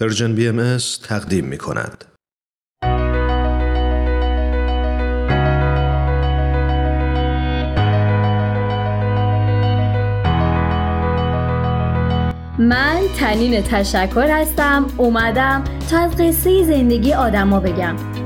پرژن بی ام تقدیم می کند. من تنین تشکر هستم اومدم تا از قصه زندگی آدما بگم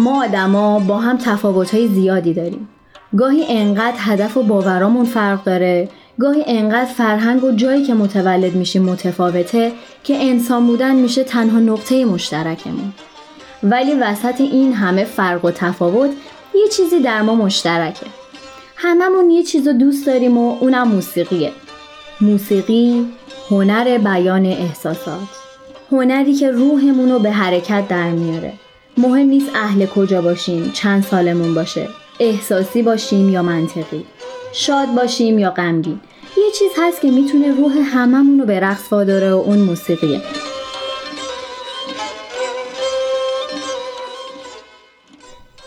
ما آدما با هم تفاوت‌های زیادی داریم. گاهی انقدر هدف و باورامون فرق داره، گاهی انقدر فرهنگ و جایی که متولد میشیم متفاوته که انسان بودن میشه تنها نقطه مشترکمون. ولی وسط این همه فرق و تفاوت یه چیزی در ما مشترکه. هممون یه چیز رو دوست داریم و اونم موسیقیه. موسیقی هنر بیان احساسات. هنری که روحمون رو به حرکت در میاره. مهم نیست اهل کجا باشیم چند سالمون باشه. احساسی باشیم یا منطقی. شاد باشیم یا غمگین. یه چیز هست که می‌تونه روح هممون رو به رقص واداره و اون موسیقیه.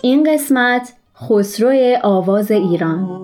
این قسمت خسرو آواز ایران.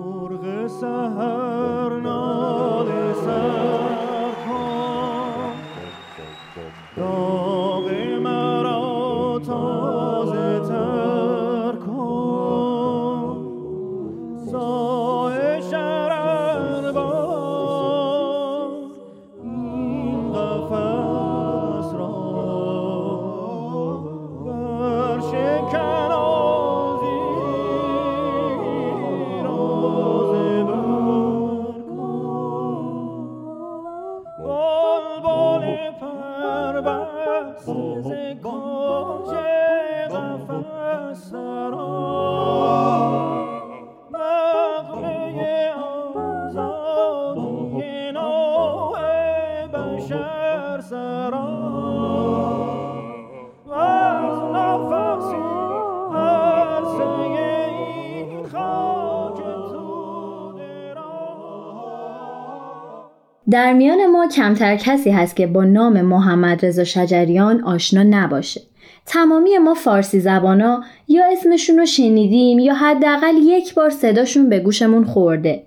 در میان ما کمتر کسی هست که با نام محمد رضا شجریان آشنا نباشه. تمامی ما فارسی زبانا یا اسمشون رو شنیدیم یا حداقل یک بار صداشون به گوشمون خورده.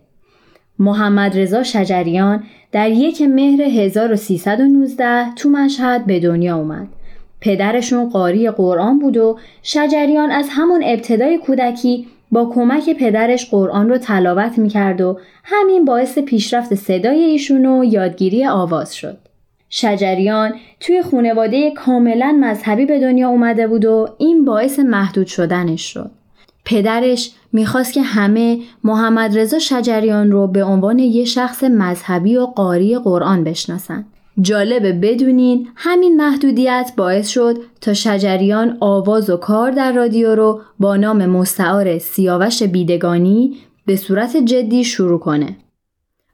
محمد رضا شجریان در یک مهر 1319 تو مشهد به دنیا اومد. پدرشون قاری قرآن بود و شجریان از همون ابتدای کودکی با کمک پدرش قرآن رو تلاوت می‌کرد و همین باعث پیشرفت صدای ایشون و یادگیری آواز شد. شجریان توی خونواده کاملا مذهبی به دنیا اومده بود و این باعث محدود شدنش شد. پدرش می‌خواست که همه محمد رضا شجریان رو به عنوان یه شخص مذهبی و قاری قرآن بشناسند. جالبه بدونین همین محدودیت باعث شد تا شجریان آواز و کار در رادیو رو با نام مستعار سیاوش بیدگانی به صورت جدی شروع کنه.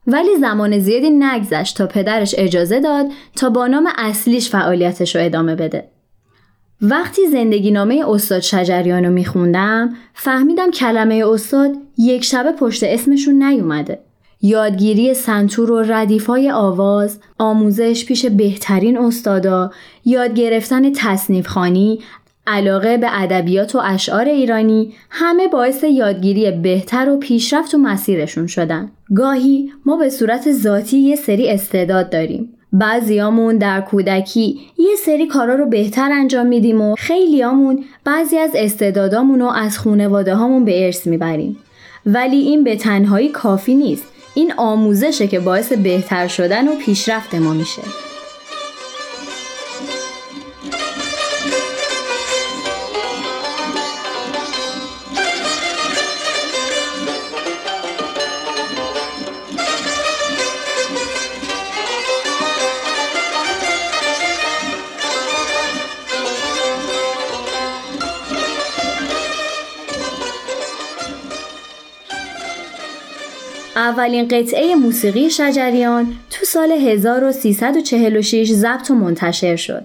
ولی زمان زیادی نگذشت تا پدرش اجازه داد تا با نام اصلیش فعالیتش رو ادامه بده. وقتی زندگی نامه استاد شجریان رو میخوندم فهمیدم کلمه استاد یک شبه پشت اسمشون نیومده. یادگیری سنتور و ردیفای آواز، آموزش پیش بهترین استادا، یاد گرفتن تصنیف خانی، علاقه به ادبیات و اشعار ایرانی همه باعث یادگیری بهتر و پیشرفت و مسیرشون شدن. گاهی ما به صورت ذاتی یه سری استعداد داریم. بعضیامون در کودکی یه سری کارا رو بهتر انجام میدیم و خیلیامون بعضی از استعدادامون رو از خونواده هامون به ارث می‌بریم. ولی این به تنهایی کافی نیست. این آموزشه که باعث بهتر شدن و پیشرفت ما میشه. اولین قطعه موسیقی شجریان تو سال 1346 ضبط و منتشر شد.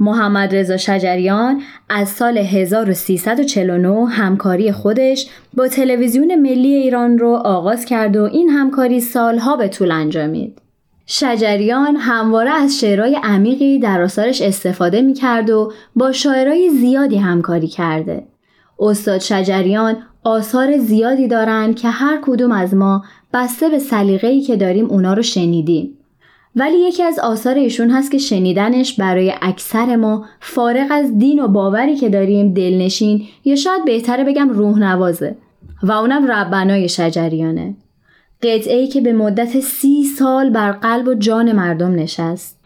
محمد رضا شجریان از سال 1349 همکاری خودش با تلویزیون ملی ایران رو آغاز کرد و این همکاری سالها به طول انجامید. شجریان همواره از شعرهای عمیقی در آثارش استفاده می کرد و با شاعرای زیادی همکاری کرده. استاد شجریان آثار زیادی دارند که هر کدوم از ما بسته به سلیقه‌ای که داریم اونا رو شنیدیم. ولی یکی از آثار ایشون هست که شنیدنش برای اکثر ما فارغ از دین و باوری که داریم دلنشین یا شاید بهتره بگم روح نوازه و اونم ربنای شجریانه قطعه ای که به مدت سی سال بر قلب و جان مردم نشست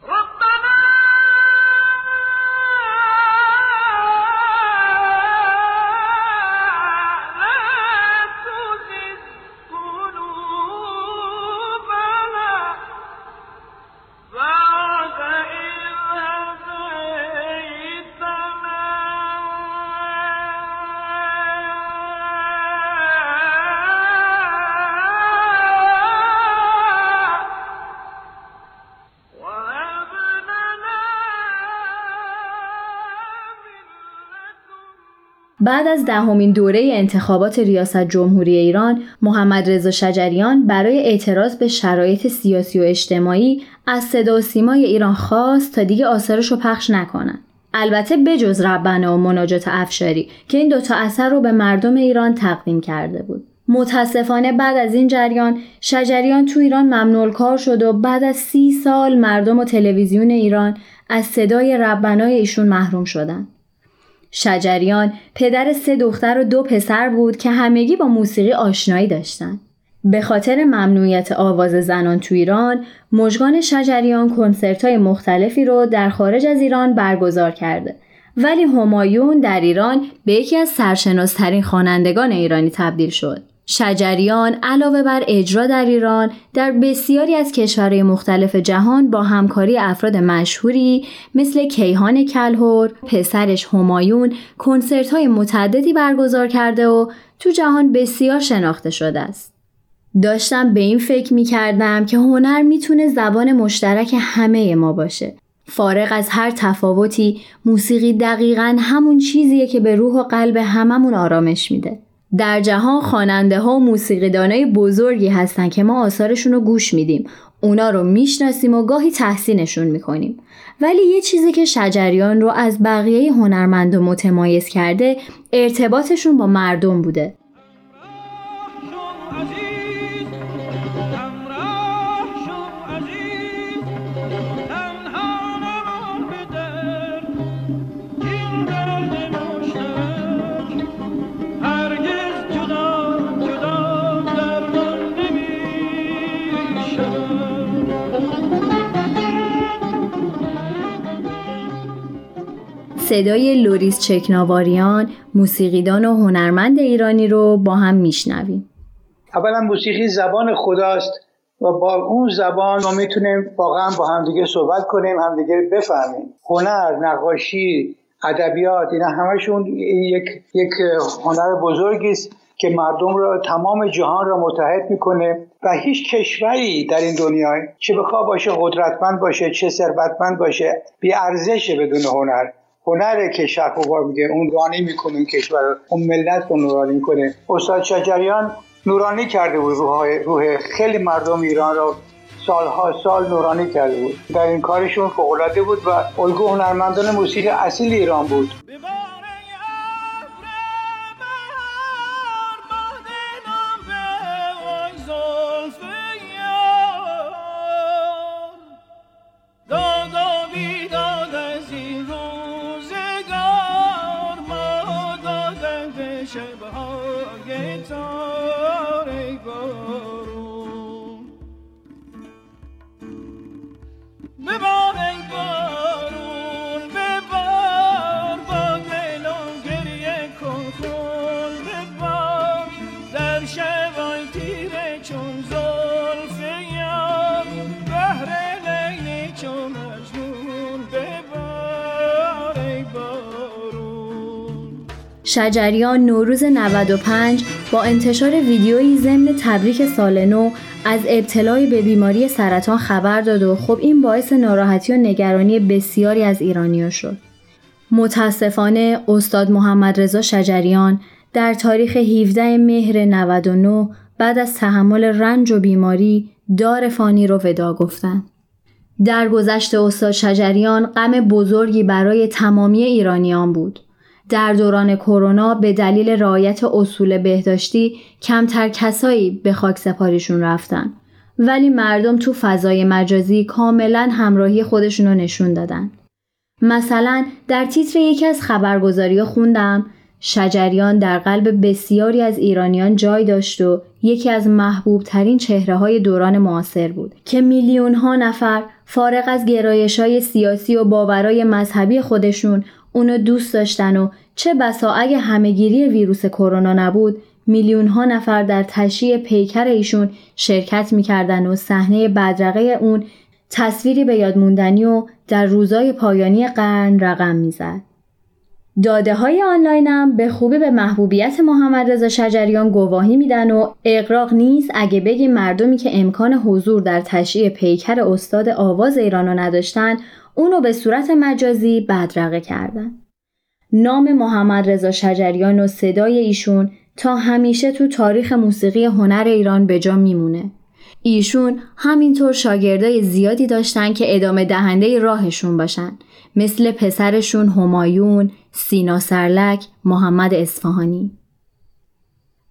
بعد از دهمین دوره انتخابات ریاست جمهوری ایران محمد رضا شجریان برای اعتراض به شرایط سیاسی و اجتماعی از صدا و سیمای ایران خواست تا دیگه آثارش رو پخش نکنن. البته بجز ربنه و مناجات افشاری که این دوتا اثر رو به مردم ایران تقدیم کرده بود. متاسفانه بعد از این جریان شجریان تو ایران ممنوع کار شد و بعد از سی سال مردم و تلویزیون ایران از صدای ربنای ایشون محروم شدند. شجریان پدر سه دختر و دو پسر بود که همگی با موسیقی آشنایی داشتند. به خاطر ممنوعیت آواز زنان تو ایران، مژگان شجریان کنسرت های مختلفی رو در خارج از ایران برگزار کرده. ولی همایون در ایران به یکی از سرشناسترین خوانندگان ایرانی تبدیل شد. شجریان علاوه بر اجرا در ایران در بسیاری از کشورهای مختلف جهان با همکاری افراد مشهوری مثل کیهان کلهور، پسرش همایون کنسرت های متعددی برگزار کرده و تو جهان بسیار شناخته شده است. داشتم به این فکر می کردم که هنر می‌تونه زبان مشترک همه ما باشه. فارغ از هر تفاوتی موسیقی دقیقا همون چیزیه که به روح و قلب هممون آرامش میده. در جهان خواننده ها و موسیقیدانای بزرگی هستن که ما آثارشون رو گوش میدیم. اونا رو می‌شناسیم و گاهی تحسینشون می‌کنیم. ولی یه چیزی که شجریان رو از بقیه هنرمند متمایز کرده ارتباطشون با مردم بوده. صدای لوریس چکناواریان موسیقیدان و هنرمند ایرانی رو با هم میشنویم. اولا موسیقی زبان خداست و با اون زبان ما می‌تونیم واقعا با همدیگه صحبت کنیم همدیگه بفهمیم. هنر نقاشی ادبیات اینا همشون یک یک هنر بزرگی است که مردم را تمام جهان را متحد می‌کنه و هیچ کشوری در این دنیا چه بخواه باشه قدرتمند باشه چه ثروتمند باشه بی ارزشه بدون هنر. هنره که شرق میگه اون رانی می‌کنه این کشور اون ملت رو نورانی کنه استاد شجریان نورانی کرده بود روح, روح خیلی مردم ایران رو سالها سال نورانی کرده بود. در این کارشون فوقالعاده بود و الگو هنرمندان موسیقی اصیل ایران بود. shall behold against all. شجریان نوروز 95 با انتشار ویدیویی ضمن تبریک سال نو از ابتلای به بیماری سرطان خبر داد و خب این باعث ناراحتی و نگرانی بسیاری از ایرانیا شد. متاسفانه استاد محمد رضا شجریان در تاریخ 17 مهر 99 بعد از تحمل رنج و بیماری دار فانی رو ودا گفتند. در گذشت استاد شجریان غم بزرگی برای تمامی ایرانیان بود. در دوران کرونا به دلیل رعایت اصول بهداشتی کمتر کسایی به خاک سپاریشون رفتن. ولی مردم تو فضای مجازی کاملا همراهی خودشون رو نشون دادن. مثلا در تیتر یکی از خبرگزاری خوندم شجریان در قلب بسیاری از ایرانیان جای داشت و یکی از محبوب ترین چهره های دوران معاصر بود که میلیون ها نفر فارغ از گرایش های سیاسی و باورای مذهبی خودشون اونو دوست داشتن و چه بسا اگه همهگیری ویروس کرونا نبود میلیون ها نفر در تشییع پیکر ایشون شرکت می‌کردن و صحنه بدرقه اون تصویری به یاد موندنی و در روزای پایانی قرن رقم می‌زد. داده های آنلاینم به خوبی به محبوبیت محمد رضا شجریان گواهی میدن و اقراق نیست اگه بگیم مردمی که امکان حضور در تشییع پیکر استاد آواز ایرانو نداشتن اونو به صورت مجازی بدرقه کردن. نام محمد رضا شجریان و صدای ایشون تا همیشه تو تاریخ موسیقی هنر ایران به جا میمونه. ایشون همینطور شاگردای زیادی داشتن که ادامه دهنده راهشون باشن مثل پسرشون همایون، سینا سرلک، محمد اصفهانی.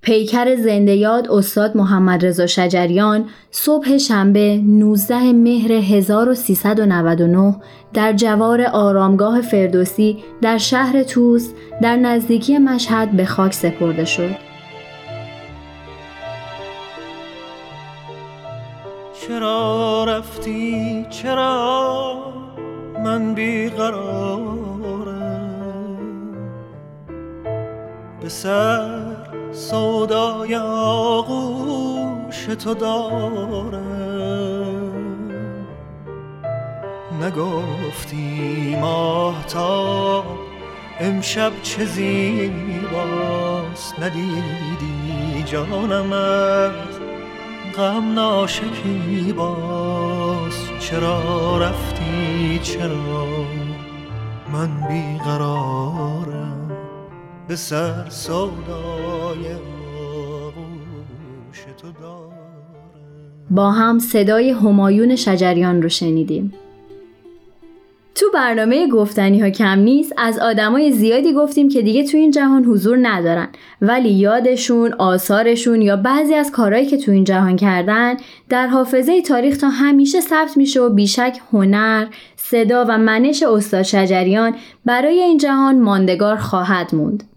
پیکر زنده یاد استاد محمد رضا شجریان صبح شنبه 19 مهر 1399 در جوار آرامگاه فردوسی در شهر توس در نزدیکی مشهد به خاک سپرده شد. چرا رفتی چرا من بیقرارم به سر سودای آغوش تو دارم نگفتی ماهتاب امشب چه زیباست ندیدی جانمت غم ناشکی باز چرا رفتی چرا من بیقرارم؟ به سر سودای آغوش تو با هم صدای همایون شجریان رو شنیدیم. تو برنامه گفتنی ها کم نیست از آدمای زیادی گفتیم که دیگه تو این جهان حضور ندارن. ولی یادشون، آثارشون یا بعضی از کارهایی که تو این جهان کردن در حافظه تاریخ تا همیشه ثبت میشه و بیشک هنر، صدا و منش استاد شجریان برای این جهان ماندگار خواهد موند.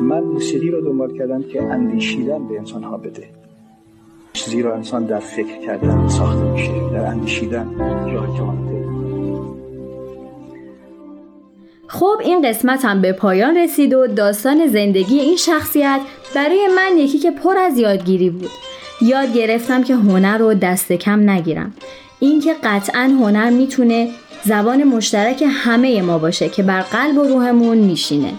من موسیقی رو دنبال کردم که اندیشیدن به انسان ها بده زیرا انسان در فکر کردن ساخته میشه در اندیشیدن راه جهان خب این قسمت هم به پایان رسید و داستان زندگی این شخصیت برای من یکی که پر از یادگیری بود. یاد گرفتم که هنر رو دست کم نگیرم. اینکه قطعا هنر می‌تونه زبان مشترک همه ما باشه که بر قلب و روحمون میشینه.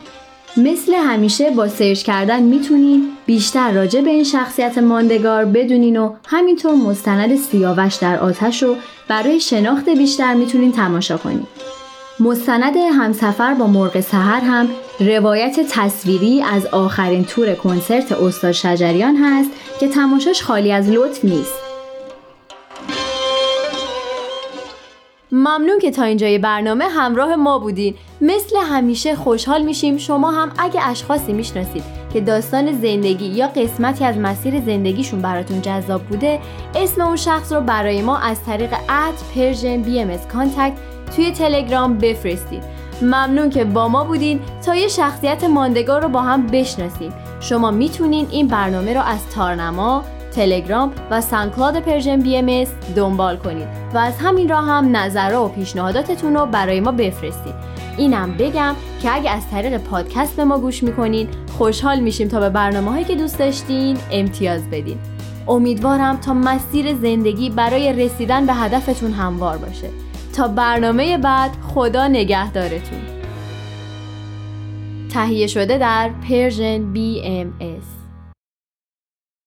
مثل همیشه با سرچ کردن می‌تونین بیشتر راجع به این شخصیت ماندگار بدونین و همینطور مستند سیاوش در آتش رو برای شناخت بیشتر می‌تونین تماشا کنین مستند همسفر با مرغ سحر هم روایت تصویری از آخرین تور کنسرت استاد شجریان هست که تماشاش خالی از لطف نیست. ممنون که تا اینجای برنامه همراه ما بودین. مثل همیشه خوشحال میشیم شما هم اگه اشخاصی می‌شناسید که داستان زندگی یا قسمتی از مسیر زندگیشون براتون جذاب بوده اسم اون شخص رو برای ما از طریق at Persian BM توی تلگرام بفرستید. ممنون که با ما بودین. تا یه شخصیت ماندگار رو با هم بشناسیم. شما می‌تونین این برنامه رو از تارنما تلگرام و SoundCloud Persian BM دنبال کنید و از همین راه هم نظرها و پیشنهاداتتون رو برای ما بفرستید. اینم بگم که اگه از طریق پادکست به ما گوش می‌کنین خوشحال میشیم تا به برنامه هایی که دوست داشتین امتیاز بدین. امیدوارم تا مسیر زندگی برای رسیدن به هدفتون هموار باشه. تا برنامه بعد خدا نگهدارتون. تهیه شده در پرژن BMS